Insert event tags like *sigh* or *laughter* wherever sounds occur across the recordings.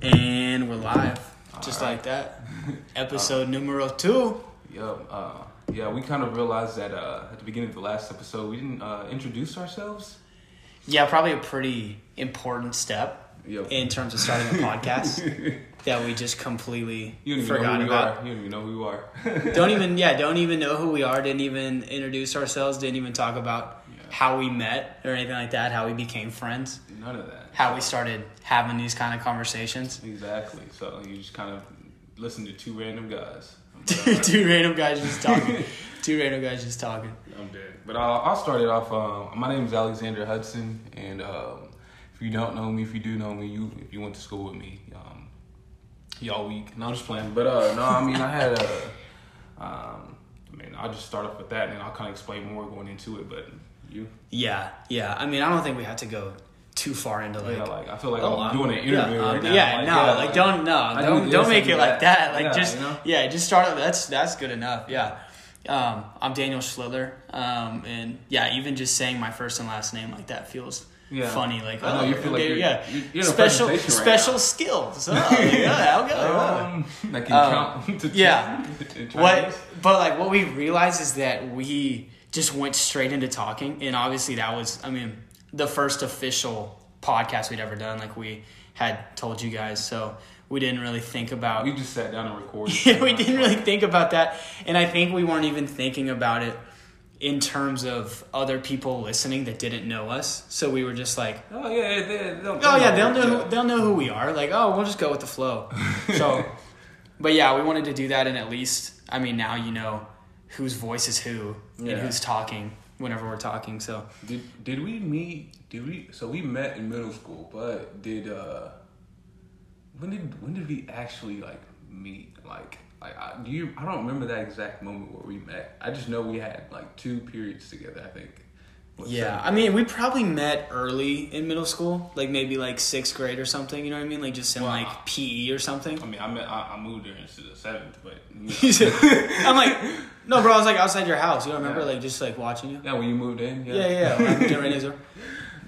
And we're live, just All right. like that. *laughs* Episode numero two. Yo, uh, yeah, we kind of realized that uh, at the beginning of the last episode, we didn't uh, introduce ourselves. Yeah, probably a pretty important step Yep. in terms of starting a *laughs* podcast *laughs* that we just completely You don't even know forgot about. are. You don't even know who we are. *laughs* Don't even yeah, don't even know who we are. Didn't even introduce ourselves. Didn't even talk about Yeah. how we met or anything like that. How we became friends. None of that. How we started having these kind of conversations. Exactly. So you just kind of listen to two random guys. Two random guys just talking. Two random guys just talking. I'm dead. But I'll, I'll start it off. Uh, my name is Alexander Hudson, and um, if you don't know me, if you do know me, you if you went to school with me, um, y'all weak. No, I'm just playing. But uh, no, I mean I had a. *laughs* Um, I mean, I'll just start off with that, and then I'll kind of explain more going into it. But you, Yeah, yeah. I mean, I don't think we have to go too far into like. yeah, like I feel like oh, I'm doing an interview yeah, um, right now. Yeah, Like, no, yeah, like don't no, I don't do don't make it like that. Like Yeah, just you know? yeah, just start. That's that's good enough. Yeah. Um, I'm Daniel Schliller, um, and yeah, even just saying my first and last name like that feels Yeah. funny. Like oh, you feel like okay, you're- yeah, you're- you're special right special now. skills. *laughs* Oh, yeah, okay. Um, that can Um, count *laughs* to yeah. 10 in Chinese. What, but like what we realized is that we just went straight into talking, and obviously that was, I mean, the first official podcast we'd ever done. Like we had told you guys, so we didn't really think about. We just sat down and recorded. *laughs* yeah, we didn't really think about that, and I think we weren't even thinking about it in terms of other people listening that didn't know us. So we were just like, Oh yeah, they, they'll, Oh yeah, they'll know who, they'll know who we are. Like, oh, we'll just go with the flow. *laughs* So, but yeah, we wanted to do that, and at least, I mean, now you know whose voice is who Yeah. and who's talking whenever we're talking. So Did did we meet? Did we? So we met in middle school, but did uh, when did when did we actually like meet? Like, like I, do you? I don't remember that exact moment where we met. I just know we had like two periods together. I think. Yeah, I mean, we probably met early in middle school, like maybe like sixth grade or something. You know what I mean? Like just in Wow. like PE or something. I mean, I met. I, I moved there into the seventh, but you *laughs* know. I'm like, no, bro. I was like outside your house. You don't remember, Yeah. like just like watching you. yeah, when you moved in. Yeah, Yeah, yeah. yeah. *laughs*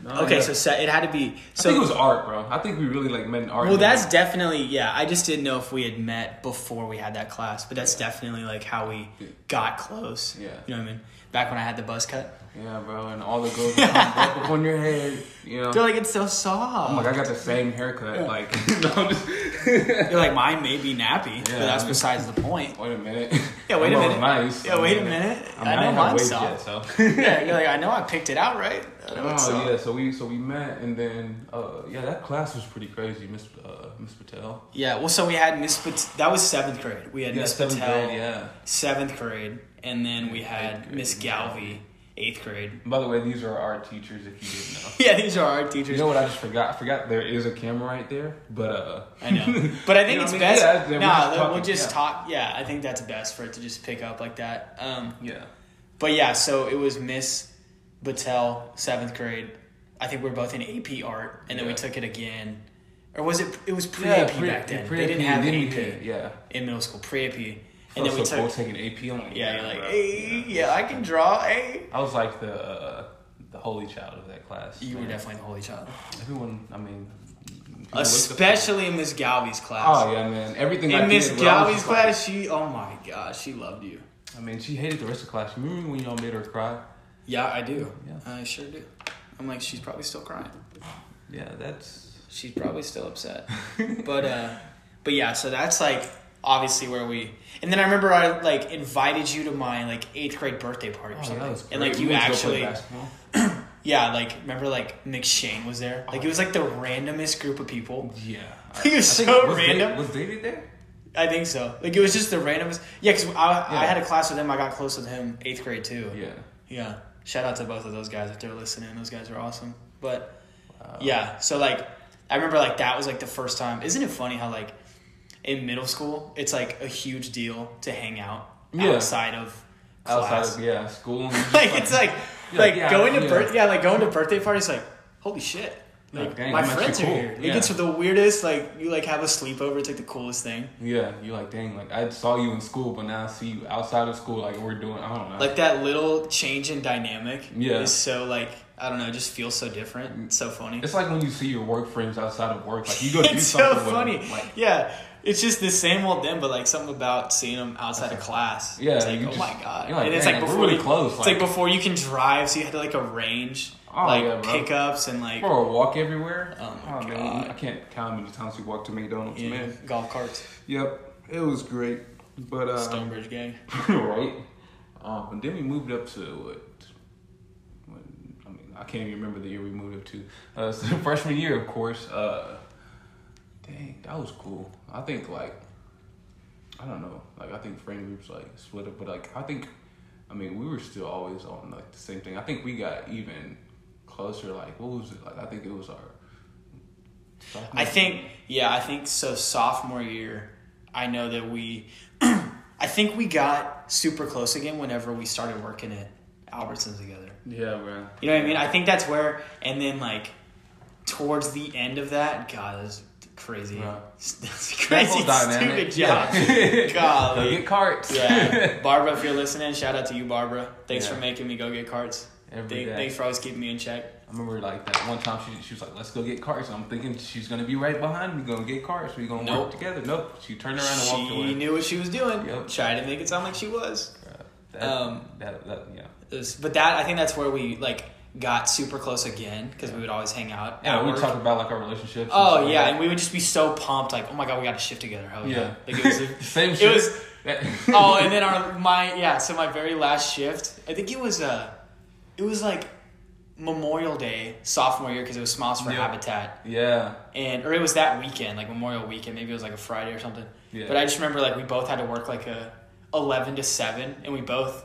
When I moved in right next door. No, Okay, yeah. so se- it had to be. I think it was art, bro. I think we really like met in art. Well, that's definitely yeah. I just didn't know if we had met before we had that class, but that's Yeah. definitely like how we got close. Yeah. you know what I mean. Back when I had the buzz cut, yeah, bro, and all the girls come up on your head. You know. they're like, "It's so soft." I'm like, I got the same haircut. Like, *laughs* no, I'm just. You're like, "Mine may be nappy, but Yeah, that's I mean- besides the point." Wait a minute. Yeah, wait a I'm minute. Nice. Yeah, wait a minute. I, I know had mine's waves soft. Yet, so. *laughs* yeah, you're like, "I know I picked it out right." I know it's Oh soft." yeah, so we so we met and then uh yeah that class was pretty crazy, Miss uh, Miss Patel. Yeah, well, so we had Miss Pat- that was seventh grade. We had Miss seventh Patel grade, yeah. seventh grade, and then we had Miss. Galvey eighth grade. By the way, these are our teachers. If you didn't know. *laughs* Yeah, these are our teachers. You know what I just forgot? I forgot there is a camera right there, but uh. I know, *laughs* but I think You know it's I mean? best. Yeah, yeah, we're nah, just we'll talking, just yeah. talk. Yeah, I think that's best for it to just pick up like that. Um, yeah. but yeah, so it was Miss Battelle, seventh grade. I think we were both in AP art, and then we took it again, or was it? It was pre Yeah, AP pre- back then. pre- they didn't have then AP Yeah. in middle school. Pre AP, and then we took. both taking AP. I'm like, Yeah, you're like, bro. hey, yeah, I can draw. Hey, I was like the uh, the holy child of that class. you were definitely the holy child, Everyone, I mean, people looked up to me. especially in Miss Galvey's class. Oh yeah, man. Everything in Miss Galvey's just like- class, she, oh my gosh, she loved you. I mean, she hated the rest of the class. Remember when y'all made her cry? Yeah, I do. Yeah. I sure do. I'm like, she's probably still crying. Yeah, that's. She's probably still upset. *laughs* but uh but yeah, so that's like obviously where we and then I remember I like invited you to my like eighth grade birthday party or Oh, something. and like you We went to go play actually *clears throat* yeah, like remember like McShane was there? Like it was like the randomest group of people. Yeah, *laughs* It was think- so was random. David, was David there? I think so. Like it was just the randomest Yeah, because I, I had a class with him, I got close with him eighth grade too. Yeah. Yeah. Shout out to both of those guys if they're listening. Those guys are awesome. But Wow. yeah, so like I remember like that was like the first time. Isn't it funny how like in middle school it's like a huge deal to hang out Yeah. outside of class. Outside of yeah school. *laughs* just, like it's like like like, yeah, going to yeah. birth yeah like going to birthday parties like holy shit. Like, Like dang, my friends are cool. here. It Yeah. gets the weirdest. Like you like have a sleepover. It's like the coolest thing. yeah, you like dang like I saw you in school, but now I see you outside of school. Like we're doing. I don't know. Like that little change in dynamic Yeah. is so like I don't know, just feels so different. It's so funny. It's like when you see your work friends outside of work. Like you go *laughs* do something so funny. Like yeah, it's just the same old them, but like something about seeing them outside of *laughs* class. Yeah, it's like oh just- my god, like, and it's "Dang, like before really you, close, It's like- like before you can drive, so you had to like arrange Oh, like yeah, pickups and like Bro, walk everywhere. Oh my man, God. I can't count how many times we walked to McDonald's, yeah, man. golf carts, Yep, it was great. But uh, Stonebridge gang. *laughs* right. Um, and then we moved up to what? what? I mean, I can't even remember the year we moved up to. Uh, *laughs* so freshman year, of course. Uh, dang, that was cool. I think like, I don't know. Like I think friend groups like split up, but like I think, I mean, we were still always on like the same thing. I think we got even closer. Like what was it? Like I think it was our. sophomore I think, yeah, I think so. Sophomore year, I know that we, *clears throat* I think we got super close again whenever we started working at Albertsons together. Yeah, man. You know what I mean? I think that's where, and then like towards the end of that, God, that's crazy. Right. *laughs* That's That crazy, dynamic. stupid job. Yeah. *laughs* Golly. Go get carts. Yeah, *laughs* Barbara, if you're listening, shout out to you, Barbara. Thanks Yeah. for making me go get carts. Every Thank-. Thanks for always keeping me in check. I remember like that one time she, she was like, "Let's go get carts." And I'm thinking she's gonna be right behind me, gonna get carts. We gonna Nope. work together. Nope. She turned around and walked She away. knew what she was doing. Yep. Tried to make it sound like she was. That, Um, that, that, yeah. Was- but that I think that's where we like got super close again because we would always hang out. Yeah, we work. talk about like our relationships. Oh like yeah, that. and we would just be so pumped, like, oh my god, we got to shift together. Hell yeah! Yeah. Like, it was *laughs* a- Same It shit. was- oh, *laughs* and then our my yeah. So my very last shift, I think it was uh it was like Memorial Day sophomore year because it was Smiles for Yeah. Habitat, yeah, and or it was that weekend, like Memorial weekend. Maybe it was like a Friday or something. Yeah. But I just remember like we both had to work like a eleven to seven, and we both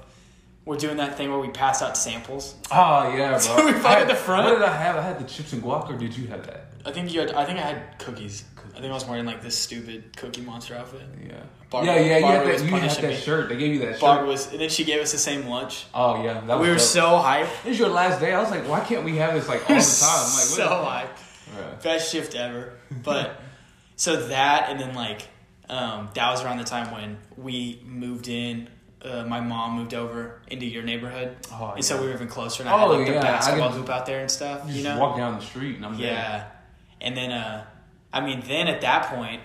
were doing that thing where we pass out samples. Oh yeah, *laughs* bro. So we fight at the front? What did I have? I had the chips and guac, or did you have that? I think you had. I think I had cookies. I think I was wearing like this stupid Cookie Monster outfit. Yeah. Barbara- yeah, yeah. You Barbara had that. You had that me. shirt. They gave you that shirt. Barbara was, and then she gave us the same lunch. Oh yeah, that was We were dope. so hyped. This is your last day. I was like, why can't we have this like all the *laughs* time? I'm like, so hyped. Right. Best shift ever. *laughs* But so that and then like um, that was around the time when we moved in. Uh, my mom moved over into your neighborhood, Oh, and so we were even closer. And I had Oh, like the yeah, I basketball hoop out there and stuff. You know, walk down the street and I'm there. yeah. And then, uh, I mean, then at that point,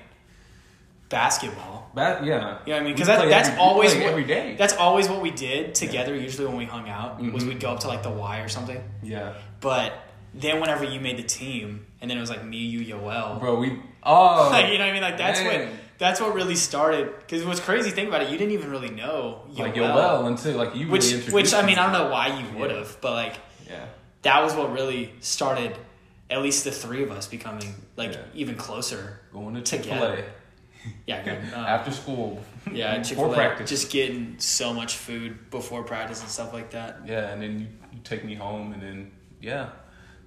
basketball. That, yeah. You know what I mean? Because that, that's every- always what, every day. That's always what we did together. Usually when we hung out, was Mhm. we'd go up to like the Y or something. Yeah. But then whenever you made the team, and then it was like me, you, Yoel. Bro, we. Oh. Like, *laughs* you know what I mean? Like that's man. what that's what really started. Because what's crazy, think about it, you didn't even really know Yoel, Like, yo, well, until, like, you which really which I mean I don't know why you would have, but like Yeah. that was what really started. At least the three of us becoming like Yeah. even closer. Going to Together. Yeah, good. *laughs* Um, After school. yeah, *laughs* Before Chick Fil A. practice. Just getting so much food before practice and stuff like that. Yeah, and then you, you take me home, and then, yeah.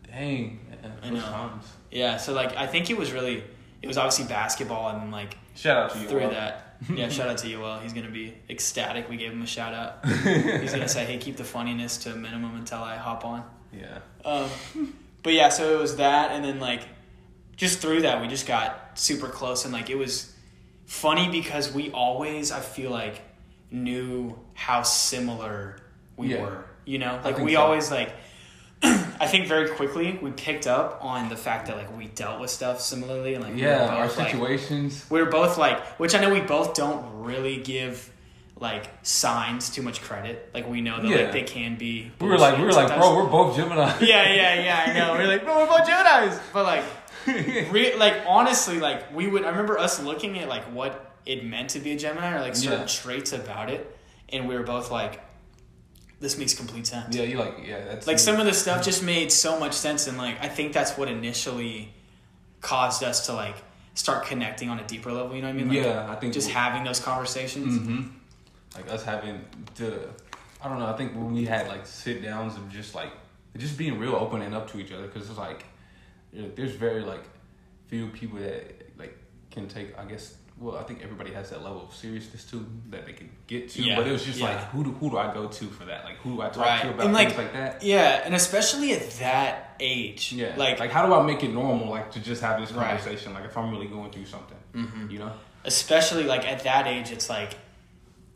Dang. Man, I know. times. Yeah, so like I think it was really it was obviously basketball and like Shout out to you. through that. *laughs* Yeah, shout out to you, Yoel. He's gonna be ecstatic. We gave him a shout out. He's gonna say, "Hey, keep the funniness to a minimum until I hop on." Yeah. Um, but yeah, so it was that, and then like just through that, we just got super close, and like it was funny because we always, I feel like, knew how similar we Yeah. were. You know, like we so. always like. I think very quickly we picked up on the fact that like we dealt with stuff similarly, and like we Yeah, our both, like, situations. we were both like, which I know we both don't really give like signs too much credit. Like we know that Yeah. like they can be. we were like, we were bullshit like, bro, we're both Gemini. *laughs* Yeah, yeah, yeah. I know. We're like, bro, we're both Jedi's. But like, *laughs* re- like honestly, like we would. I remember us looking at like what it meant to be a Gemini or like certain Yeah. traits about it, and we were both like, this makes complete sense. Yeah, you like, yeah, that's Like some of the *laughs* stuff just made so much sense, and like I think that's what initially caused us to like start connecting on a deeper level. You know what I mean? Like, Yeah, I think just having those conversations. hmm Like us having the, I don't know. I think when we had like sit downs of just like just being real, opening up to each other, because it's like you know, there's very like few people that like can take. I guess. Well, I think everybody has that level of seriousness too that they can get to. Yeah, But it was just yeah. like, who do who do I go to for that? Like, who do I talk Right. to about And, like, things like that? Yeah, and especially at that age. Yeah. Like, like how do I make it normal? Like to just have this Right. conversation. Like if I'm really going through something, Mhm. you know. especially like at that age, it's like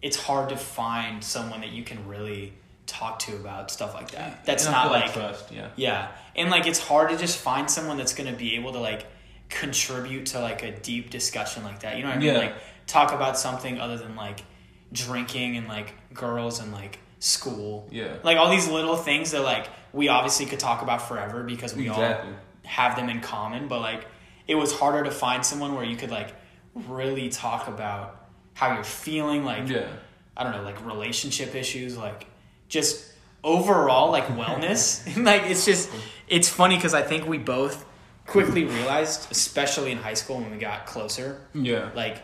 it's hard to find someone that you can really talk to about stuff like that. That's And not feel like trust. Yeah. yeah, and like it's hard to just find someone that's gonna be able to like contribute to like a deep discussion like that. You know what I mean? Yeah. Like talk about something other than like drinking and like girls and like school. Yeah. Like all these little things that like we obviously could talk about forever because we Exactly. all have them in common, but like it was harder to find someone where you could like really talk about how you're feeling, like Yeah. I don't know, like relationship issues, like just overall like wellness. *laughs* like it's just it's funny because I think we both quickly realized, especially in high school when we got closer, Yeah. like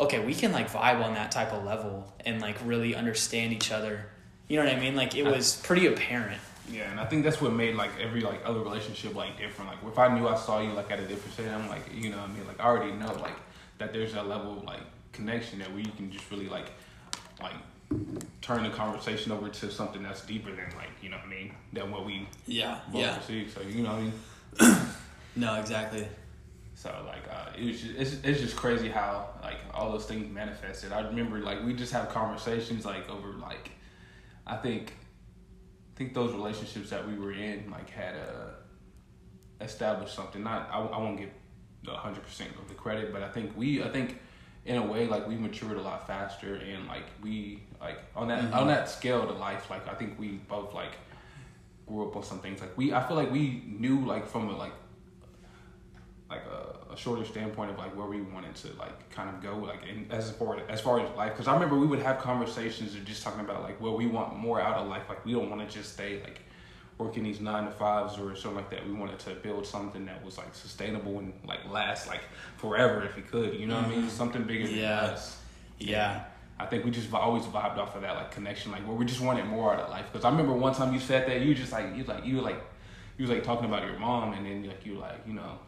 okay, we can like vibe on that type of level and like really understand each other. You know what I mean? Like it was pretty apparent. Yeah, and I think that's what made like every like other relationship like different. Like if I knew I saw you like at a different setting, I'm like, you know, what I mean, like I already know like that there's that level of like connection that where you can just really like like turn the conversation over to something that's deeper than like you know what I mean than what we Yeah. both perceive. So you know what I mean. *clears throat* No, exactly. So like uh, it was just, it's it's just crazy how like all those things manifested. I remember like we just have conversations like over like I think I think those relationships that we were in like had uh, established something. Not I, I won't give the hundred percent of the credit, but I think we I think in a way like we matured a lot faster and like we like on that on that scale to life like I think we both like grew up on some things like we I feel like we knew like from a like like a, a shorter standpoint of like where we wanted to like kind of go like in, as far as far as life because I remember we would have conversations of just talking about like where we want more out of life like we don't want to just stay like working these nine to fives or something like that we wanted to build something that was like sustainable and like last like forever if we could you know what I mean mm-hmm. something bigger than Yeah. us Yeah. I think we just always vibed off of that like connection, like where we just wanted more out of life. Because I remember one time you said that you just like you like you were like you was like talking about your mom, and then like you were like you know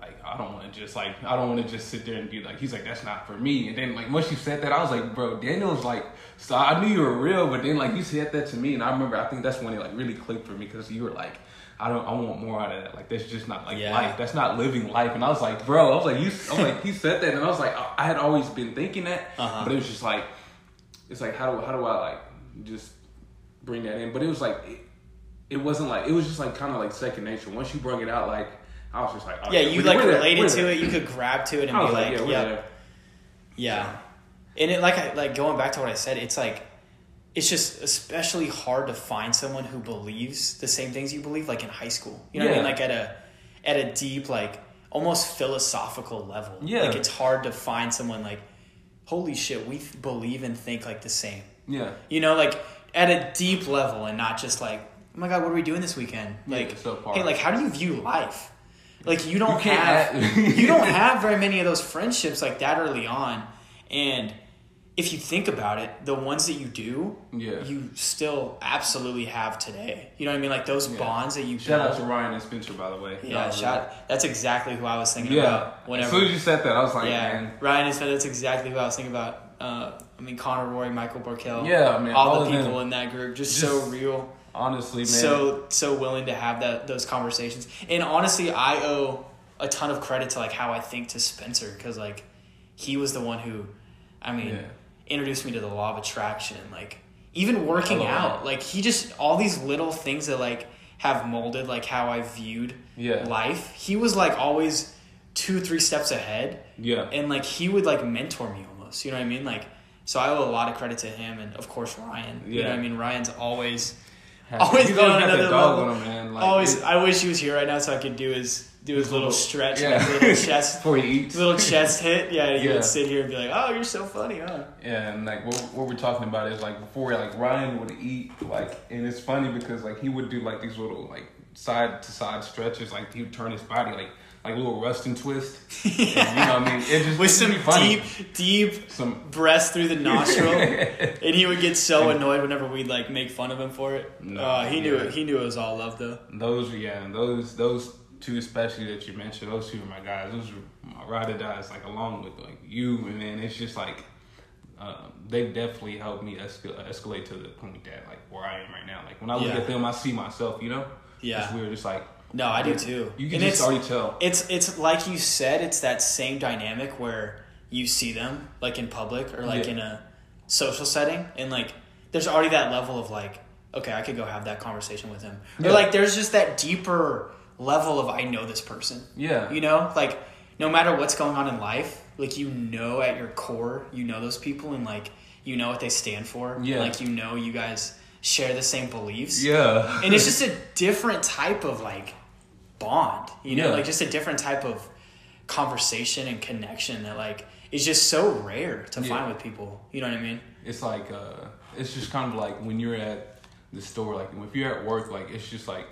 like I don't want to just like I don't want to just sit there and be like he's like that's not for me. And then like once you said that, I was like bro, Daniel's like so I knew you were real, but then like you said that to me, and I remember I think that's when it like really clicked for me because you were like. I don't. I want more out of that. Like that's just not like Yeah. life. That's not living life. And I was like, bro. I was like, you. I was like, he said that, and I was like, I, I had always been thinking that, Uh-huh. but it was just like, it's like how do how do I like just bring that in? But it was like it, it wasn't like it was just like kind of like second nature. Once you bring it out, like I was just like, oh, Yeah, you like there, related to it. You could grab to it and be like, like, yeah, yeah, yeah. And it like I like going back to what I said. It's like it's just especially hard to find someone who believes the same things you believe, like in high school. You know what I mean? Like at a at a deep, like almost philosophical level. Yeah. Like it's hard to find someone like, holy shit, we believe and think like the same. Yeah, You know, like at a deep level and not just like, oh my god, what are we doing this weekend? Yeah, Like, so far. hey, like how do you view life? Like you don't You have *laughs* you don't *laughs* have very many of those friendships like that early on, and if you think about it, the ones that you do, Yeah. you still absolutely have today. You know what I mean? Like those Yeah. bonds that you shout out to Ryan and Spencer by the way. yeah, shout. That's exactly who I was thinking Yeah, about. as Whenever soon as you said that, I was like, yeah, man, Ryan is that's exactly who I was thinking about. Uh, I mean, Connor Roy, Michael Borkel. Yeah, man, all, all the of them. people in that group, just, so real, honestly, man, so so willing to have that those conversations. And honestly, I owe a ton of credit to like how I think to Spencer because like he was the one who, I mean, Yeah. introduced me to the law of attraction. Like even working out, like he just all these little things that like have molded like how I viewed Yeah. life. He was like always two three steps ahead yeah, and like he would like mentor me almost you know what i mean like so i owe a lot of credit to him and of course ryan you know Yeah. what i mean ryan's always Has- always he's been always on got another dog level. on him, man. Like, always it- i wish he was here right now so i could do his do his little stretch yeah, his little *laughs* chest before he eats. little chest hit yeah he Yeah. would sit here and be like oh you're so funny huh Yeah, and like what, what we're talking about is like before like Ryan would eat like, and it's funny because like he would do like these little like side to side stretches, like he would turn his body like like a little Russian twist. *laughs* And, you know what I mean? It just with some funny. deep deep some breath through the nostril *laughs* and he would get so annoyed whenever we'd like make fun of him for it No, uh, he knew yeah. it he knew it was all love though those yeah, those those two especially that you mentioned, those two are my guys. Those are my ride or dies, like along with like you, and then it's just like. Um, they definitely helped me escal- escalate to the point that like where I am right now. Like when I look Yeah. at them, I see myself. You know, Yeah. it's weird. It's like no i do too You can And just it's- already tell. It's it's like you said, it's that same dynamic where you see them like in public or like Yeah. in a social setting, and like there's already that level of like, okay, I could go have that conversation with him. Or like there's just that deeper level of I know this person. Yeah. You know, like no matter what's going on in life, like you know at your core, you know those people and like you know what they stand for. Yeah. Like you know you guys share the same beliefs. Yeah. And it's *laughs* just a different type of like bond, you know, Yeah. like just a different type of conversation and connection that like is just so rare to Yeah. find with people. You know what I mean? it's like uh it's just kind of like when you're at the store like if you're at work like it's just like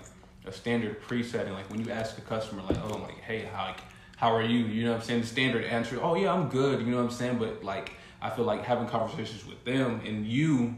a standard preset and like when you ask a customer like oh I'm like hey how like how are you you know what i'm saying the standard answer oh yeah i'm good you know what i'm saying but like i feel like having conversations with them and you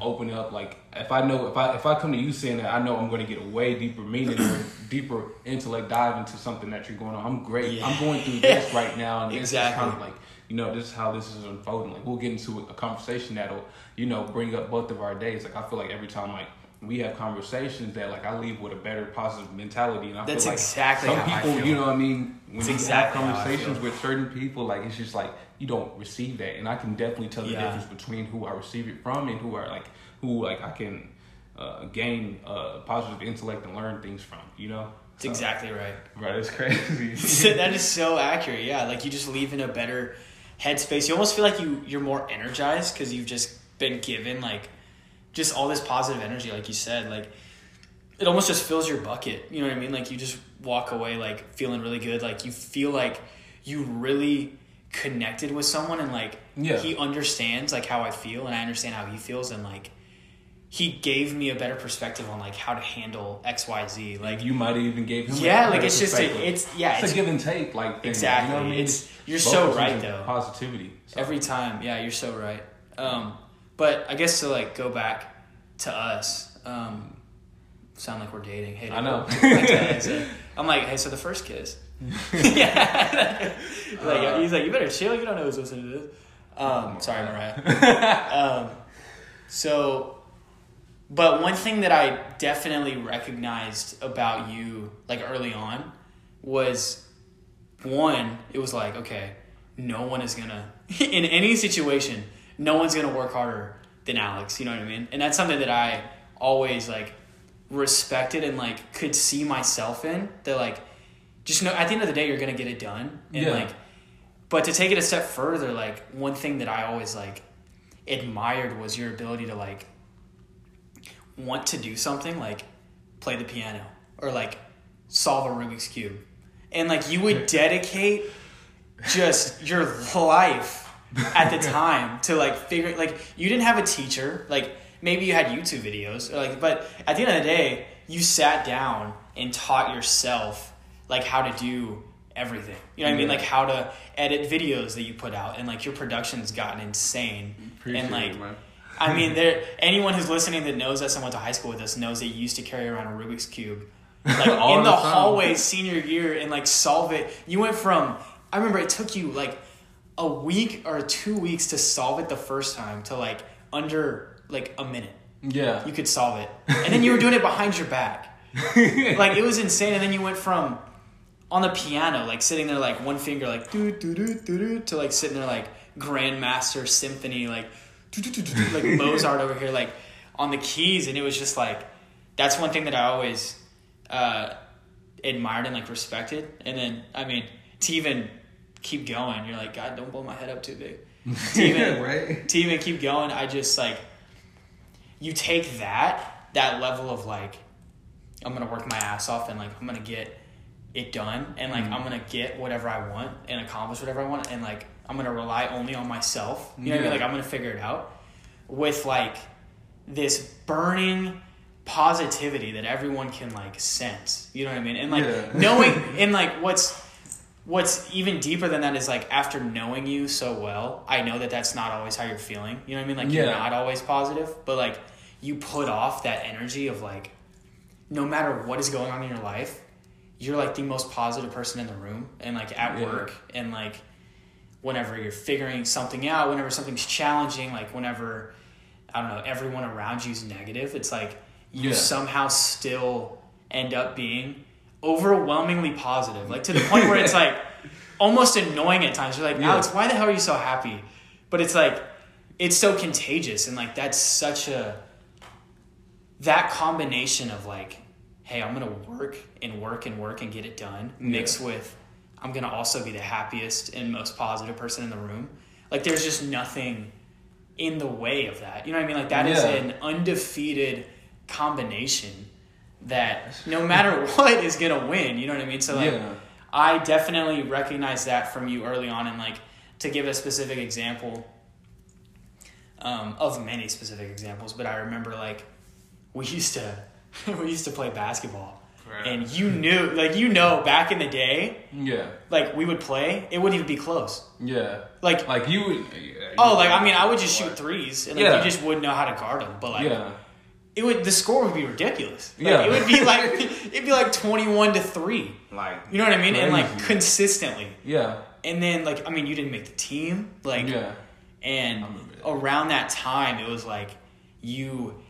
open up like if i know if i if i come to you saying that i know i'm going to get a way deeper meaning or *clears throat* deeper intellect dive into something that you're going on i'm great Yeah. i'm going through *laughs* this right now and Exactly. it's kind of like you know, this is how this is unfolding. Like we'll get into a conversation that'll, you know, bring up both of our days. Like I feel like every time like we have conversations that like I leave with a better positive mentality and I That's feel like exactly some people, you know what I mean? When It's you exactly have conversations with certain people, like it's just like you don't receive that. And I can definitely tell the Yeah. difference between who I receive it from and who are like who like I can uh, gain uh, positive intellect and learn things from, you know? It's exactly right. Right, it's crazy. *laughs* that is so accurate. Yeah, like you just leave in a better headspace. You almost feel like you you're more energized because you've just been given like just all this positive energy, like you said. Like it almost just fills your bucket. You know what I mean? Like you just walk away like feeling really good. Like you feel like you really connected with someone and like Yeah. he understands like how I feel and I understand how he feels and like he gave me a better perspective on like how to handle XYZ. Like Like you might have even gave him Yeah, a like, it's just a- it's- yeah, it's, it's- a give and take like thing, Exactly. You know what I mean? It's- you're both so right, though. Positivity so. Every time, yeah, you're so right. Um, but I guess to like go back to us, um, sound like we're dating. Hey, I know. back to us, I'm like, hey, so the first kiss. *laughs* yeah. *laughs* like Uh, he's like, you better chill. You don't know who's listening to this. Um, sorry, Mariah. *laughs* um, so, but one thing that I definitely recognized about you, like early on, was one. It was like, okay, no one is gonna in any situation, no one's gonna work harder than Alex. You know what I mean? And that's something that I always like respected and like could see myself in. That like, just know at the end of the day, you're gonna get it done. And Yeah. like, but to take it a step further, like one thing that I always like admired was your ability to like want to do something like play the piano or like solve a Rubik's cube. And like you would dedicate just your life at the *laughs* time to like figure like you didn't have a teacher, like maybe you had YouTube videos or like but at the end of the day, you sat down and taught yourself like how to do everything. You know what I mean? Like how to edit videos that you put out and like your production's gotten insane. Appreciate and like it. I mean, *laughs* there anyone who's listening that knows us and went to high school with us knows that you used to carry around a Rubik's cube, *laughs* like All in the, the senior year, and like solve it. You went from I remember it took you like a week or two weeks to solve it the first time to like under like a minute Yeah. you could solve it, and then you were doing it behind your back, *laughs* like it was insane. And then you went from on the piano, like sitting there like one finger like do do do do do to like sitting there like Grandmaster Symphony like do, do, do, do, like *laughs* Mozart over here like on the keys, and it was just like that's one thing that I always uh, admired and like respected. And then I mean to even keep going, you're like God, don't blow my head up too big. *laughs* To even right? to even keep going, I just like you take that that level of like I'm gonna work my ass off and like I'm gonna get it done and like mm. I'm gonna get whatever I want and accomplish whatever I want and like I'm gonna rely only on myself. You know what I mean? Like I'm gonna figure it out with like this burning positivity that everyone can like sense. You know what I mean? And like Yeah. *laughs* knowing and like what's what's even deeper than that is like after knowing you so well, I know that that's not always how you're feeling. You know what I mean? Like you're not always positive, but like you put off that energy of like no matter what is going on in your life, you're like the most positive person in the room and like at Yeah. work and like whenever you're figuring something out, whenever something's challenging, like whenever I don't know, everyone around you's negative, it's like you Yeah. somehow still end up being overwhelmingly positive. Like to the point where it's like *laughs* almost annoying at times. You're like, Yeah. Alex, why the hell are you so happy? But it's like it's so contagious and like that's such a that combination of like, hey, I'm gonna work and work and work and get it done, mixed with I'm gonna also be the happiest and most positive person in the room. Like there's just nothing in the way of that. You know what I mean? Like that is Yeah. an undefeated combination that no matter *laughs* what is gonna win. You know what I mean? So like Yeah. I definitely recognize that from you early on and like to give a specific example um, of many specific examples, but I remember like we used to *laughs* we used to play basketball. Right. And you knew like you know back in the day, Yeah. like we would play, it wouldn't even be close. Yeah. Like Like you would. Yeah, oh, like I mean, I would just shoot threes, and like Yeah. you just wouldn't know how to guard them. But like, Yeah. it would the score would be ridiculous. Like, Yeah. it would be like *laughs* it'd be like twenty one to three. Like. You know what I mean? And like consistently. Yeah. And then like I mean, you didn't make the team. Like Yeah. and that. around that time, it was like you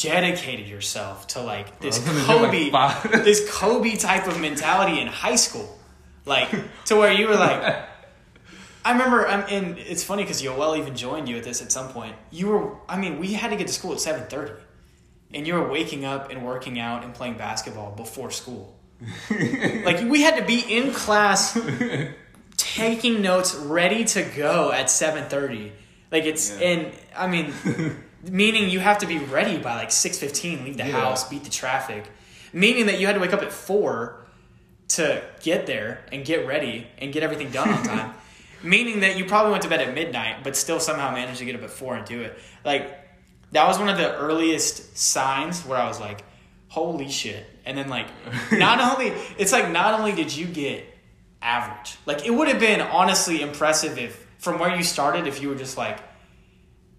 dedicated yourself to like this I was gonna do, Kobe, like, *laughs* this Kobe type of mentality in high school, like to where you were like. *laughs* I remember, um, and it's funny because Yoel even joined you at this at some point. You were, I mean, we had to get to school at seven thirty, and you were waking up and working out and playing basketball before school. *laughs* like we had to be in class, taking notes, ready to go at seven thirty. Like it's, Yeah. and I mean, meaning you have to be ready by like six fifteen, leave the Yeah. house, beat the traffic. Meaning that you had to wake up at four to get there and get ready and get everything done on time. *laughs* Meaning that you probably went to bed at midnight, but still somehow managed to get up at four and do it. Like that was one of the earliest signs where I was like, "Holy shit!" And then like, *laughs* not only it's like not only did you get average, like it would have been honestly impressive if from where you started, if you were just like,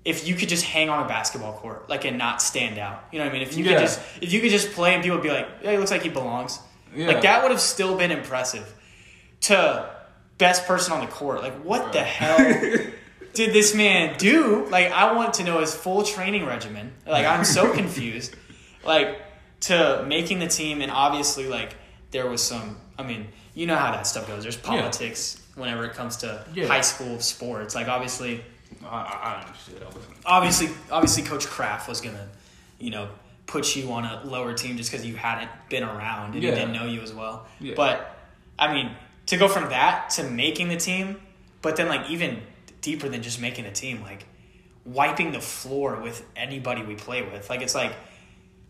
if you could just hang on a basketball court, like and not stand out. You know what I mean? If you Yeah. could just if you could just play and people would be like, "Yeah, he looks like he belongs." Yeah. Like that would have still been impressive. To best person on the court, like what the hell *laughs* did this man do? Like I want to know his full training regimen. Like I'm so *laughs* confused. Like to making the team and obviously like there was some I mean, you know how that stuff goes. There's politics whenever it comes to Yeah. high school sports. Like obviously I, I understood. I wasn't. obviously obviously coach Kraft was going to, you know, put you on a lower team just cuz you hadn't been around and he didn't know you as well. Yeah. But I mean, to go from that to making the team, but then like even deeper than just making the team, like wiping the floor with anybody we play with. Like it's like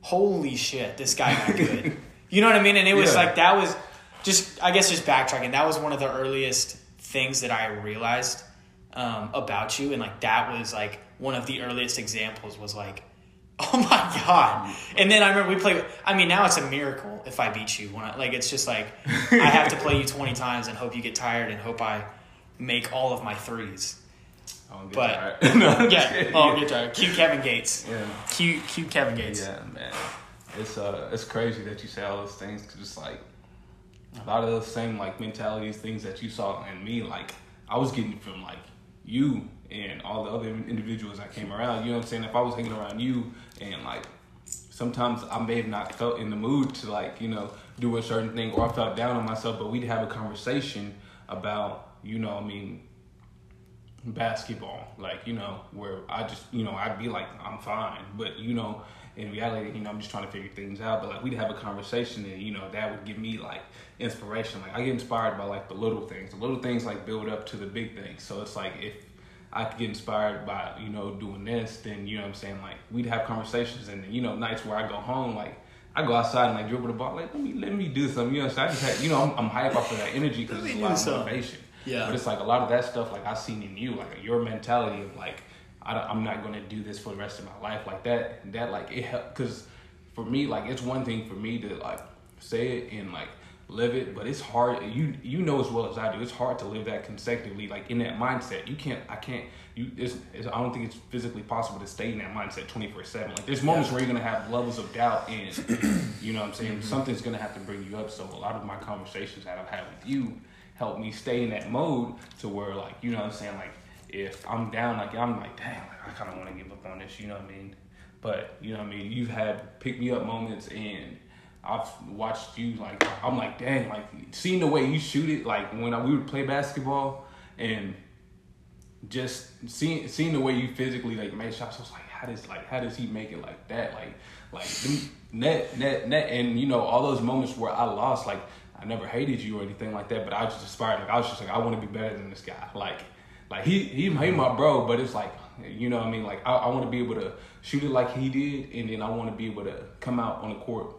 holy shit, this guy got good. *laughs* you know what I mean? And it was Yeah. like that was just I guess just backtracking. That was one of the earliest things that I realized um, about you, and like that was like one of the earliest examples was like, *laughs* oh my god. And then I remember we played. I mean, now it's a miracle if I beat you. When I, like it's just like I have to play you *laughs* twenty times and hope you get tired and hope I make all of my threes. I don't get But- tired. *laughs* No, Yeah. Oh, get tired. Cute Kevin Gates. Yeah. Cute, cute Kevin Gates. Yeah, man. It's uh, it's crazy that you say all those things because it's like a lot of those same like mentalities, things that you saw in me. Like I was getting from like you and all the other individuals that came around. You know what I'm saying? If I was hanging around you and like sometimes I may have not felt in the mood to like you know do a certain thing or I felt down on myself, but we'd have a conversation about you know I mean basketball, like you know, where I just you know I'd be like I'm fine, but you know in reality, you know I'm just trying to figure things out. But like we'd have a conversation, and you know that would give me like inspiration. Like I get inspired by like the little things. The little things like build up to the big things. So it's like if I could get inspired by you know doing this, then you know what I'm saying like we'd have conversations, and you know nights where I go home like. I go outside and like dribble the ball. Like let me let me do something. You know, so I just had, you know I'm, I'm hype off of that energy because it's a lot of motivation. Yeah. But it's like a lot of that stuff, like I've seen in you, like your mentality of like, I I'm not gonna do this for the rest of my life, like that. That like it helped because for me, like it's one thing for me to like say it and like live it, but it's hard. You you know as well as I do, it's hard to live that consecutively, like in that mindset. You can't. I can't. You. It's, it's, I don't think it's physically possible to stay in that mindset 24 seven. Like there's moments where you're gonna have levels of doubt, and *clears throat* you know what I'm saying. Mm-hmm. Something's gonna have to bring you up. So a lot of my conversations that I've had with you help me stay in that mode to where like you know what I'm saying like if I'm down like I'm like damn I kind of want to give up on this you know what I mean but you know what I mean you've had pick me up moments and I've watched you like I'm like dang like seeing the way you shoot it like when I, we would play basketball and just seeing seeing the way you physically like made shots, I was like, how does like how does he make it like that? Like like net net net, and you know all those moments where I lost, like I never hated you or anything like that, but I just aspired. Like I was just like, I want to be better than this guy. Like like he he he my bro, but it's like you know what I mean. Like I, I want to be able to shoot it like he did, and then I want to be able to come out on the court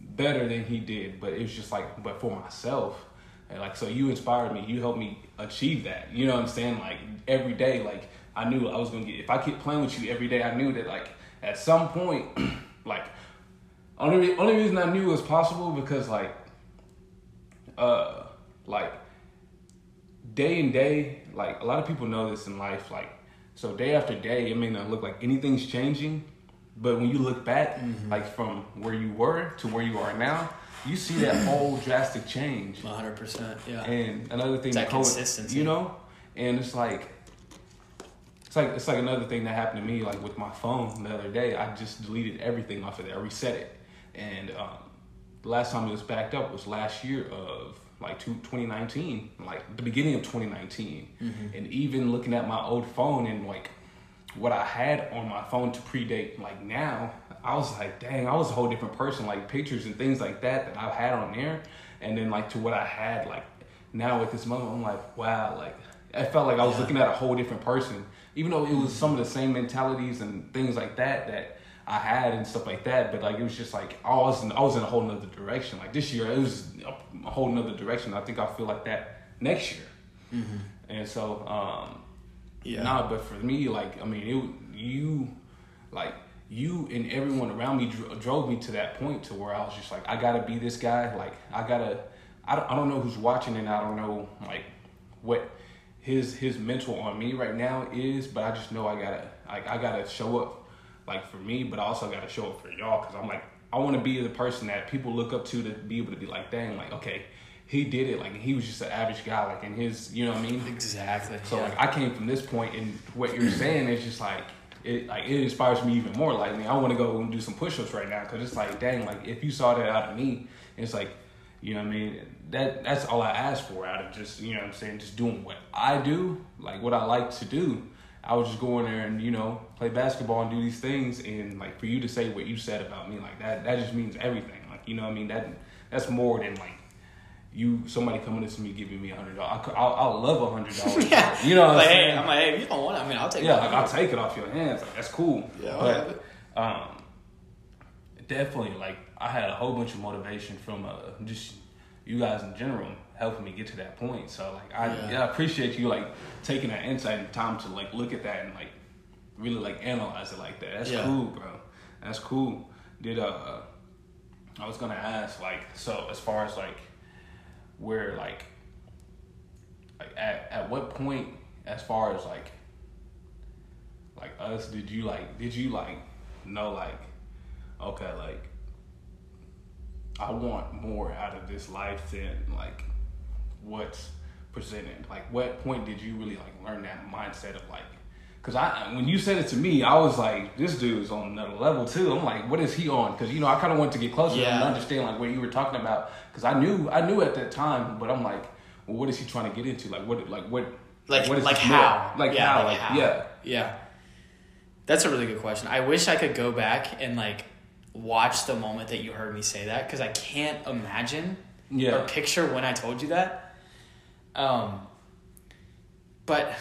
better than he did. But it was just like, but for myself. And like so, you inspired me. You helped me achieve that. You know what I'm saying? Like every day, like I knew I was gonna get. If I keep playing with you every day, I knew that like at some point, *clears throat* like only only reason I knew it was possible because like uh like day and day, like a lot of people know this in life, like so day after day, it may not look like anything's changing, but when you look back, mm-hmm. like from where you were to where you are now, you see that *clears throat* whole drastic change. One hundred percent, yeah. And another thing, it's that consistency, you know, and it's like it's like it's like another thing that happened to me like with my phone the other day. I just deleted everything off of there. I reset it, and um, the last time it was backed up was last year of like 2019, like the beginning of 2019, mm-hmm. and even looking at my old phone and like what I had on my phone to predate like now, I was like, dang, I was a whole different person. Like pictures and things like that that I've had on there, and then like to what I had like now with this moment, I'm like, wow, like I felt like I was yeah. looking at a whole different person even though it was some of the same mentalities and things like that that I had and stuff like that, but like it was just like I was in, I was in a whole nother direction. Like this year, it was a, whole nother direction. I think I feel like that next year, mm-hmm. and so um, yeah. Nah, but for me, like I mean, it you like you and everyone around me dro- drove me to that point to where I was just like I gotta be this guy. Like I gotta. I don't, I don't know who's watching and I don't know like what his his mental on me right now is, but I just know I gotta like I gotta show up like for me, but I also gotta show up for y'all because I'm like I want to be the person that people look up to to be able to be like, dang, like okay, he did it. Like he was just an average guy, like in his, you know what I mean? Exactly. So yeah. like I came from this point, and what you're *clears throat* saying is just like it, like it inspires me even more. Like I, mean, I want to go and do some push-ups right now because it's like, dang, like if you saw that out of me, it's like you know what I mean? That that's all I ask for out of just, you know what I'm saying, just doing what I do, like what I like to do. I would just go in there and, you know, play basketball and do these things and like for you to say what you said about me like that, that just means everything. Like, you know what I mean? That that's more than like you somebody coming to me giving me a hundred dollars. I'll, I'll love a hundred dollars. *laughs* yeah. You know, what like, I'm hey, I'm like, hey, if you don't want it, I mean, I'll take yeah, it. Yeah, like, I'll take it off your hands. Like, that's cool. Yeah, but um, definitely, like, I had a whole bunch of motivation from uh, just you guys in general helping me get to that point. So like I, yeah. I appreciate you like taking that insight and time to like look at that and like really like analyze it like that. That's yeah. cool, bro. That's cool. Did uh I was gonna ask like so as far as like where like like at at what point as far as like like us did you like did you like know like okay like I want more out of this life than like what's presented. Like, what point did you really like learn that mindset of like? Because I, when you said it to me, I was like, this dude's on another level too. I'm like, what is he on? Because you know, I kind of wanted to get closer yeah. and understand like what you were talking about. Because I knew, I knew at that time, but I'm like, well, what is he trying to get into? Like, what, like what, like, what is like how, like yeah, how, like, how. yeah, yeah. That's a really good question. I wish I could go back and like watch the moment that you heard me say that because I can't imagine yeah. or picture when I told you that. Um, but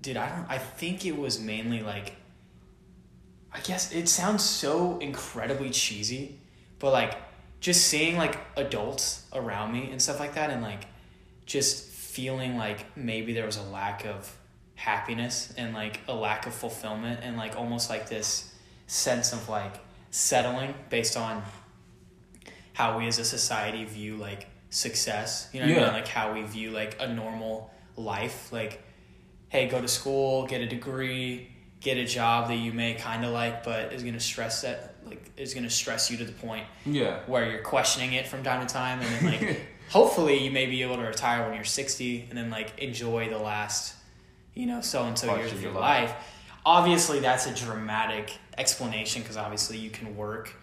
dude, I don't. I think it was mainly like. I guess it sounds so incredibly cheesy, but like just seeing like adults around me and stuff like that, and like just feeling like maybe there was a lack of happiness and like a lack of fulfillment and like almost like this sense of like settling based on how we as a society view like success. You know yeah. I mean? Like how we view like a normal life. Like, hey, go to school, get a degree, get a job that you may kind of like, but is gonna stress that like is gonna stress you to the point yeah where you're questioning it from time to time, and then like *laughs* hopefully you may be able to retire when you're sixty, and then like enjoy the last you know so and so years of your life. life. Obviously, that's a dramatic explanation because obviously you can work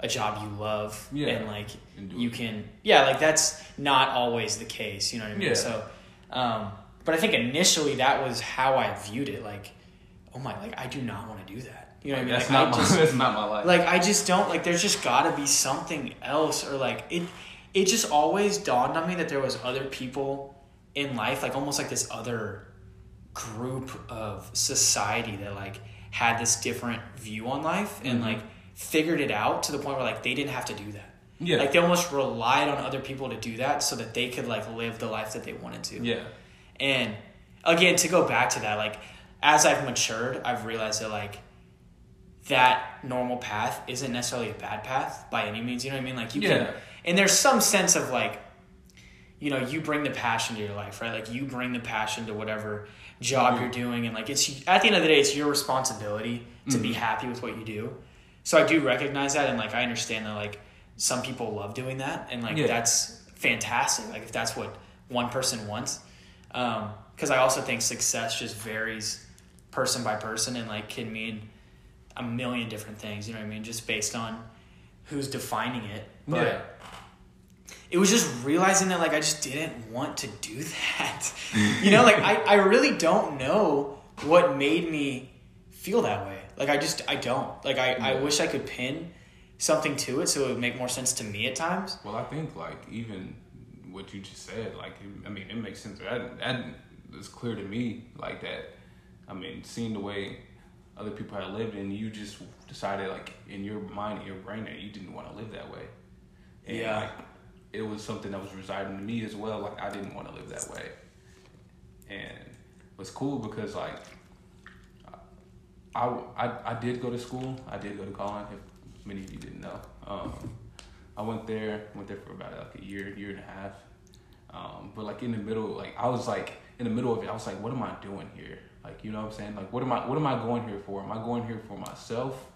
a job you love yeah. and like and you can yeah like that's not always the case you know what i mean yeah. so um but I think initially that was how I viewed it. Like, oh my, like I do not want to do that. You know what I mean? That's Like, not I my *laughs* just, that's not my life. like I just don't like. There's just got to be something else, or like it. It just always dawned on me that there was other people in life, like almost like this other group of society that like had this different view on life and Mhm. like figured it out to the point where like they didn't have to do that. yeah. Like they almost relied on other people to do that so that they could like live the life that they wanted to. yeah. And again, to go back to that, like as I've matured, I've realized that like that normal path isn't necessarily a bad path by any means. You know what I mean? Like you Yeah. can, and there's some sense of like, you know, you bring the passion to your life, right? Like you bring the passion to whatever job Mhm. you're doing, and like it's at the end of the day, it's your responsibility to be Mhm. happy with what you do. So I do recognize that, and like I understand that like some people love doing that, and like Yeah. that's fantastic. Like if that's what one person wants, um, because I also think success just varies person by person, and like can mean a million different things. You know what I mean? Just based on who's defining it. But Yeah. it was just realizing that like I just didn't want to do *laughs* that. you know, like I, I really don't know what made me feel that way. Like I just I don't. Like I, I wish I could pin something to it so it would make more sense to me at times. Well, I think like even what you just said, like it- I mean, it makes sense. That that is clear to me. Like that. I mean, seeing the way other people had lived, and you just decided, like in your mind, in your brain, that you didn't want to live that way. And, Yeah. Like, it was something that was residing to me as well. Like I didn't want to live that way, and it was cool because like I, I, I did go to school. I did go to Collin. If many of you didn't know, um, I went there. Went there for about like a year, year and a half. Um, but like in the middle, like I was like in the middle of it. I was like, what am I doing here? Like you know what I'm saying? Like what am I what am I going here for? Am I going here for myself,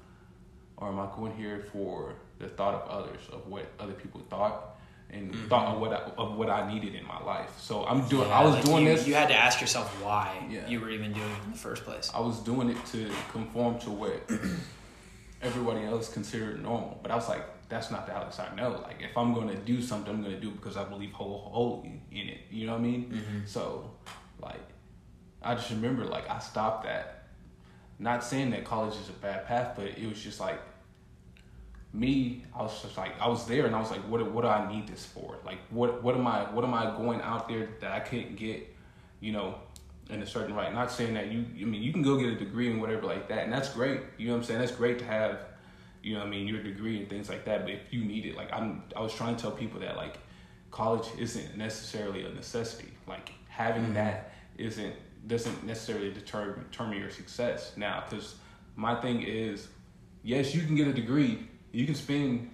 or am I going here for the thought of others of what other people thought? And thought of what I, of what I needed in my life. So I'm doing. I was like, doing you, this. You had to ask yourself why Yeah. you were even doing it in the first place. I was doing it to conform to what everybody else considered normal. But I was like, that's not the Alex I know. Like, if I'm going to do something, I'm going to do it because I believe wholeheartedly in it. You know what I mean? Mhm. So, like, I just remember, like, I stopped that. Not saying that college is a bad path, but it was just like, me, I was just like, I was there, and I was like, what, what do I need this for? Like, what, what am I, what am I going out there that I couldn't get, you know, in a certain right? Not saying that you, I mean, you can go get a degree and whatever like that, and that's great. You know what I'm saying? That's great to have, you know, what I mean, your degree and things like that. But if you need it, like I'm, I was trying to tell people that like, college isn't necessarily a necessity. Like having mm-hmm. that isn't doesn't necessarily deter determine your success. Now, because my thing is, yes, you can get a degree, you can spend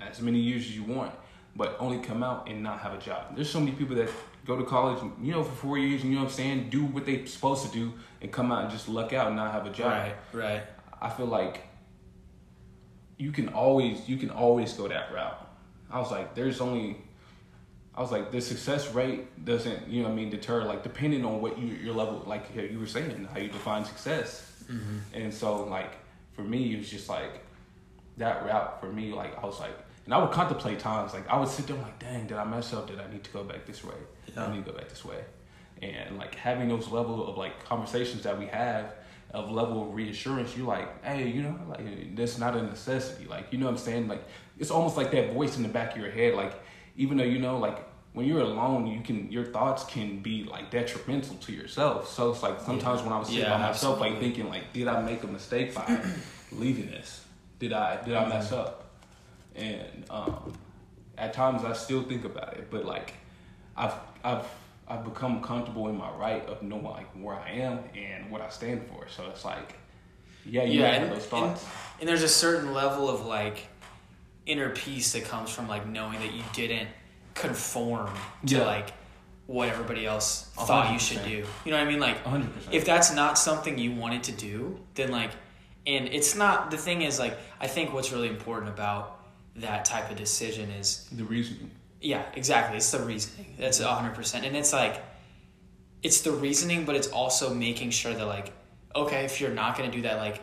as many years as you want, but only come out and not have a job. There's so many people that go to college, you know, for four years, and you know what I'm saying, do what they're supposed to do, and come out and just luck out and not have a job. Right, right. I feel like you can always you can always go that route. I was like, there's only I was like, the success rate doesn't, you know what I mean, deter, like, depending on what you, your level, like you were saying, how you define success. Mm-hmm. And so, like, for me, it was just like, that route for me, like, I was like, and I would contemplate times, like, I would sit there, like, dang, did I mess up? Did I need to go back this way? Yeah. I need to go back this way. And, like, having those level of, like, conversations that we have, of level of reassurance, you're like, hey, you know, like, that's not a necessity. Like, you know what I'm saying? Like, it's almost like that voice in the back of your head, like, even though you know like when you're alone you can your thoughts can be like detrimental to yourself so it's like sometimes when i was sitting Yeah, by myself like thinking like did i make a mistake by *clears throat* leaving this did i did i mess up and um at times i still think about it but like i've i've i've become comfortable in my right of knowing like where i am and what i stand for so it's like yeah you Yeah, and- those thoughts And there's a certain level of like inner peace that comes from like knowing that you didn't conform to Yeah. like what everybody else A thought you should do. You know what I mean? Like 100% if that's not something you wanted to do, then like, and it's not. The thing is, like, I think what's really important about that type of decision is, the reasoning yeah, exactly. It's the reasoning. That's a hundred percent, and it's like, it's the reasoning, but it's also making sure that like, okay, if you're not going to do that, like,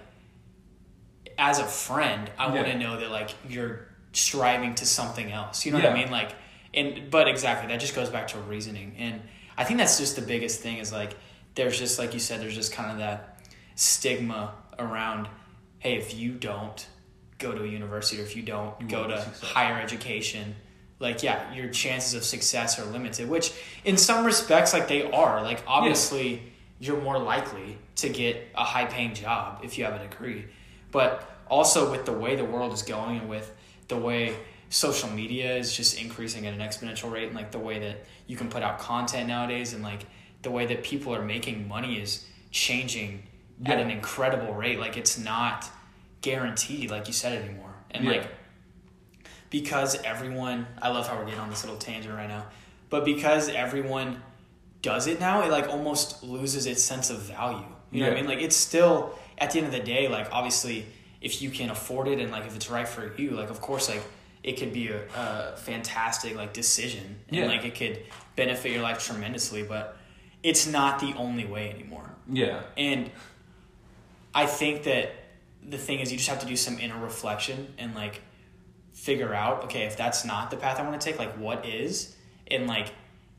as a friend, I wanna know that like you're striving to something else. You know what I mean? Like, and but exactly that just goes back to reasoning, and I think that's just the biggest thing is like there's just like you said there's just kind of that stigma around hey if you don't go to a university or if you don't You go to higher education like yeah your chances of success are limited which in some respects like they are. Like obviously you're more likely to get a high paying job if you have a degree. But also with the way the world is going and with the way social media is just increasing at an exponential rate and like the way that you can put out content nowadays and like the way that people are making money is changing at an incredible rate like it's not guaranteed like you said anymore and Yeah. like because everyone i love how we're getting on this little tangent right now but because everyone does it now it like almost loses its sense of value you know what i mean like it's still at the end of the day like obviously if you can afford it and like if it's right for you like of course like it could be a, a fantastic like decision and Yeah. like it could benefit your life tremendously but it's not the only way anymore Yeah. and I think that the thing is, you just have to do some inner reflection and like figure out, okay, if that's not the path I want to take, like what is, and like,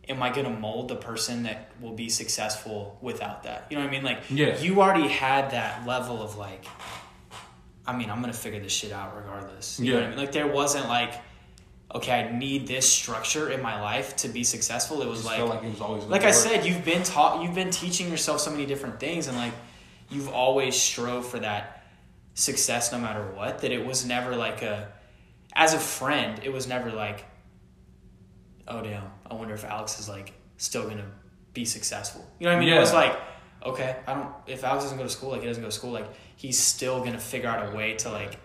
am I gonna mold the person that will be successful without that? You know what I mean? Like, Yeah. you already had that level of like, I mean, I'm gonna figure this shit out regardless. You know what I Yeah. mean? Like, there wasn't like, okay, I need this structure in my life to be successful. It was like, like it was always like I said, you've been taught, you've been teaching yourself so many different things, and like you've always strove for that success no matter what. That it was never like a, as a friend, it was never like, oh damn, I wonder if Alex is like still gonna be successful. You know what I mean? It was like, okay, I don't. If Alex doesn't go to school, like he doesn't go to school, like he's still gonna figure out a way to like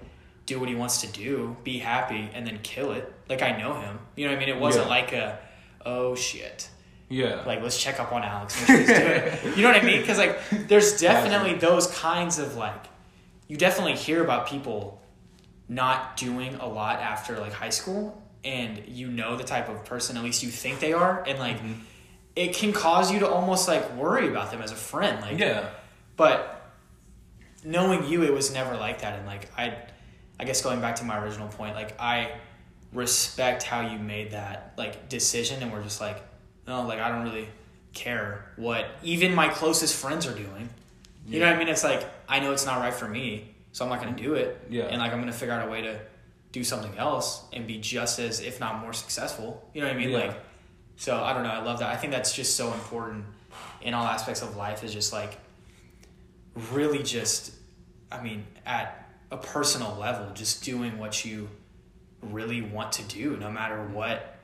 do what he wants to do, be happy, and then kill it. Like I know him. You know what I mean? It wasn't Yeah. like a, oh shit Yeah. like let's check up on Alex. Make sure he's doing. You know what I mean? Because like there's definitely those kinds of like you definitely hear about people not doing a lot after like high school, and you know the type of person at least you think they are, and like Mm-hmm. it can cause you to almost like worry about them as a friend. Like yeah. but knowing you, it was never like that. And like I, I guess going back to my original point, like I respect how you made that like decision, and we're just like, no, like I don't really care what even my closest friends are doing. You know what I mean? It's like I know it's not right for me, so I'm not to do it. Yeah. And like I'm to figure out a way to do something else and be just as, if not more successful. You know what I mean? Yeah. Like, so I don't know. I love that. I think that's just so important in all aspects of life. Is just like really just, I mean, at a personal level, just doing what you really want to do, no matter what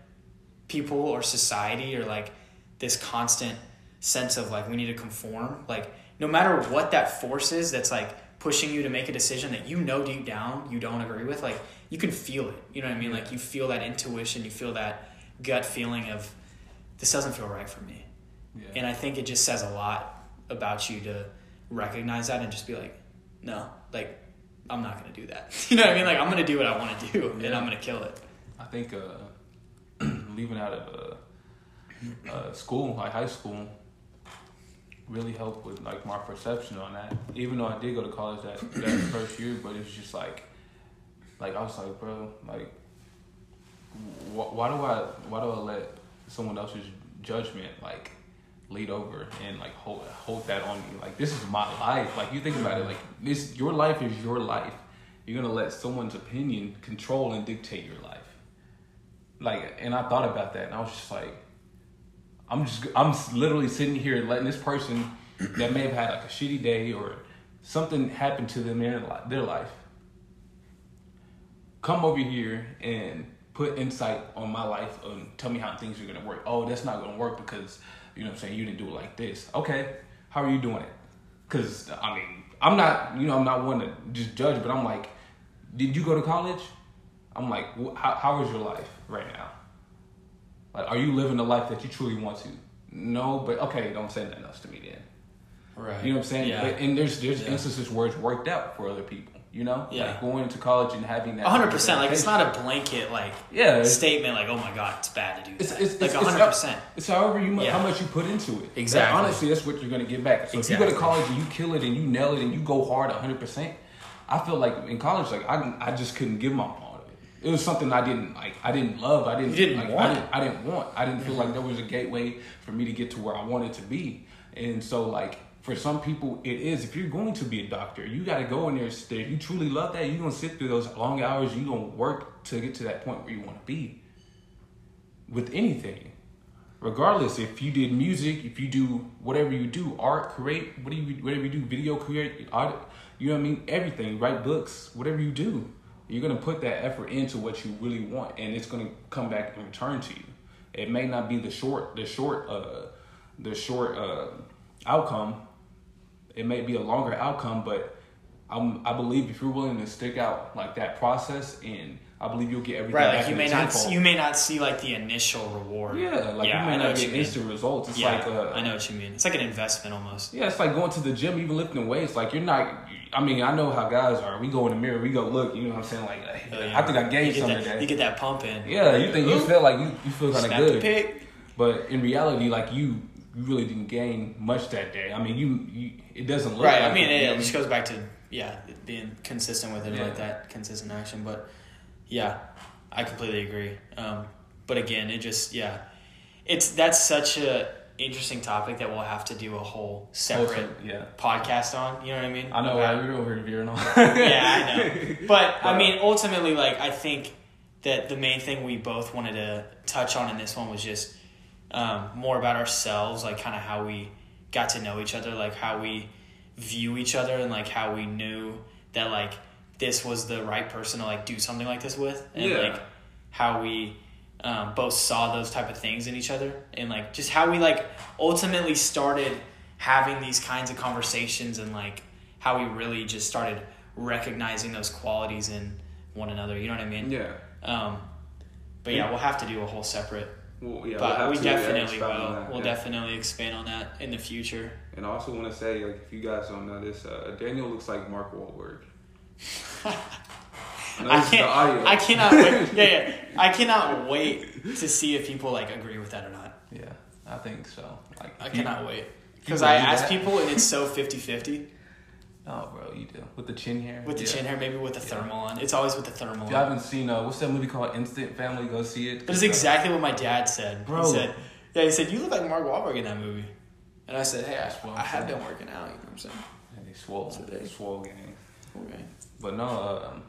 people or society or like this constant sense of like we need to conform. Like, no matter what that force is that's like pushing you to make a decision that you know deep down you don't agree with, like you can feel it. You know what I mean? Like you feel that intuition, you feel that gut feeling of this doesn't feel right for me. Yeah. And I think it just says a lot about you to recognize that and just be like, no, like I'm not gonna do that. *laughs* You know what I mean? Like I'm gonna do what I want to do, and I'm gonna kill it. I think uh, leaving out of uh, uh, school, like high school, really helped with like my perception on that. Even though I did go to college that, that first year, but it was just like, like I was like, bro, like, wh- why do I why do I let someone else's judgment like lead over and like hold hold that on me? Like this is my life. Like you think about it, like this your life is your life. You're gonna let someone's opinion control and dictate your life. Like, and I thought about that, and I was just like, I'm just, I'm literally sitting here letting this person that may have had like a shitty day or something happen to them in their life come over here and put insight on my life and tell me how things are gonna work. Oh, that's not gonna work because you know what I'm saying you didn't do it like this. Okay, how are you doing it? Because I mean, I'm not you know I'm not one to just judge, but I'm like, did you go to college? I'm like, wh- how was your life right now? Like, are you living the life that you truly want to? No, but okay, don't say nothing else to me then. Right. You know what I'm saying? Yeah. But, and there's there's Yeah. instances where it's worked out for other people. You know, Yeah. like going to college and having that. hundred percent. Like it's not a blanket like Yeah, statement. Like oh my god, it's bad to do that. It's, it's, like hundred percent. It's however you Yeah. how much you put into it. Exactly. Like, honestly, that's what you're gonna get back. So if you go to college and you kill it and you nail it and you go hard 100, percent I feel like in college, like I I just couldn't give my all it. was something I didn't like. I didn't love. I didn't. You didn't like, want. I didn't, I didn't want. I didn't feel like mm-hmm. there was a gateway for me to get to where I wanted to be. And so, like for some people, it is. If you're going to be a doctor, you got to go in there. If you truly love that, you're gonna sit through those long hours. You're gonna work to get to that point where you want to be. With anything, regardless if you did music, if you do whatever you do, art, create, what do you, whatever you do, video create, art, you know what I mean, everything, write books, whatever you do, you're gonna put that effort into what you really want, and it's gonna come back and return to you. It may not be the short, the short, uh, the short uh, outcome. It may be a longer outcome, but I'm, I believe if you're willing to stick out like that process, and I believe you'll get everything. Right, like you may not tenfold. you may not see like the initial reward. Yeah, like yeah, you may I not get instant results. It's yeah, like uh, I know what you mean. It's like an investment almost. Yeah, it's like going to the gym, even lifting weights. Like you're not. I mean, I know how guys are. We go in the mirror, we go look. You know what I'm saying? Like, Oh, yeah. I think I gained get some that, today. You get that pump in. yeah, you think you feel like you, you feel kind of good, but in reality, like you, you really didn't gain much that day. I mean, you, you it doesn't look Right. Like I mean, it, it, know it what just goes back to yeah, being consistent with it Yeah. like that, consistent action. But yeah, I completely agree. Um, but again, it just yeah, it's that's such a interesting topic that we'll have to do a whole separate yeah. podcast on. You know what I mean? I know. About- Right? We're over here veering *laughs* on. *laughs* yeah, I know. But I mean, ultimately, like I think that the main thing we both wanted to touch on in this one was just um, more about ourselves, like kind of how we got to know each other, like how we view each other, and like how we knew that like this was the right person to like do something like this with, and Yeah. like how we um, both saw those type of things in each other, and like just how we like ultimately started having these kinds of conversations, and like how we really just started recognizing those qualities in one another. You know what I mean? yeah. Um, but yeah, we'll have to do a whole separate. Well, yeah. but we'll we definitely will. that, we'll yeah. definitely expand on that in the future. And I also want to say, like, if you guys don't know this, uh, Daniel looks like Mark Wahlberg. *laughs* I know I the can't. audio. I cannot wait. *laughs* Yeah, yeah. I cannot wait to see if people like agree with that or not. Yeah, I think so. Like, I if you- cannot wait because I do ask that- people and it's so *laughs* 50-50 Oh, bro, you do with the chin hair. with the Yeah. chin hair, maybe with the thermal on. It's always with the thermal If you haven't seen uh, what's that movie called Instant Family? Go see it. But it's exactly what my dad said. Bro. He said, "Yeah, he said you look like Mark Wahlberg in that movie," and I said, "Hey, I, I I'm have been working out. You know what I'm saying?" And they swole, So they- swole gang. Okay. But no, um,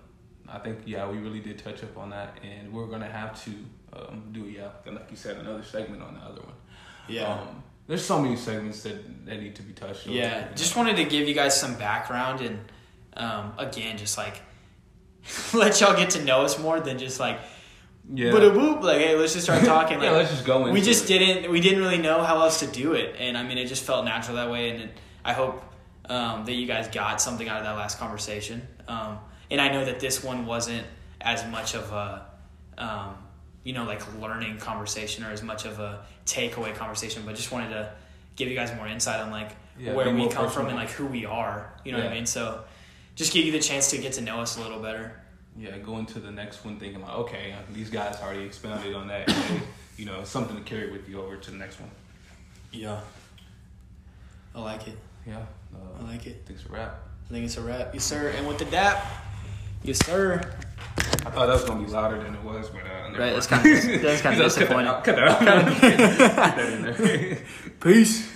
I think yeah, we really did touch up on that, and we're gonna have to um, do yeah, like you said, another segment on the other one. Yeah. Um, there's so many segments that, that need to be touched. on, Yeah, just wanted to give you guys some background and um, again, just like *laughs* let y'all get to know us more than just like yeah. but a whoop like hey, let's just start *laughs* talking. Like yeah, let's just go. we just it. didn't we didn't really know how else to do it, and I mean it just felt natural that way, and it, I hope um, that you guys got something out of that last conversation. Um, and I know that this one wasn't as much of a um, you know like learning conversation or as much of a takeaway conversation, but just wanted to give you guys more insight on like Yeah, where we more come from and like who we are. You know what I mean? So just give you the chance to get to know us a little better. yeah, going to the next one thinking like, okay, these guys already expounded on that. and you know, something to carry with you over to the next one. Yeah, I like it. Yeah, I uh, like it. I think it's a wrap. I think it's a wrap. Yes, sir. And with the dap, yes, sir. I thought that was gonna be louder than it was, but uh, Right, that's mind. kinda- that's that out. *laughs* disappointing. Cut that out. Cut that out. Put that in there. Peace.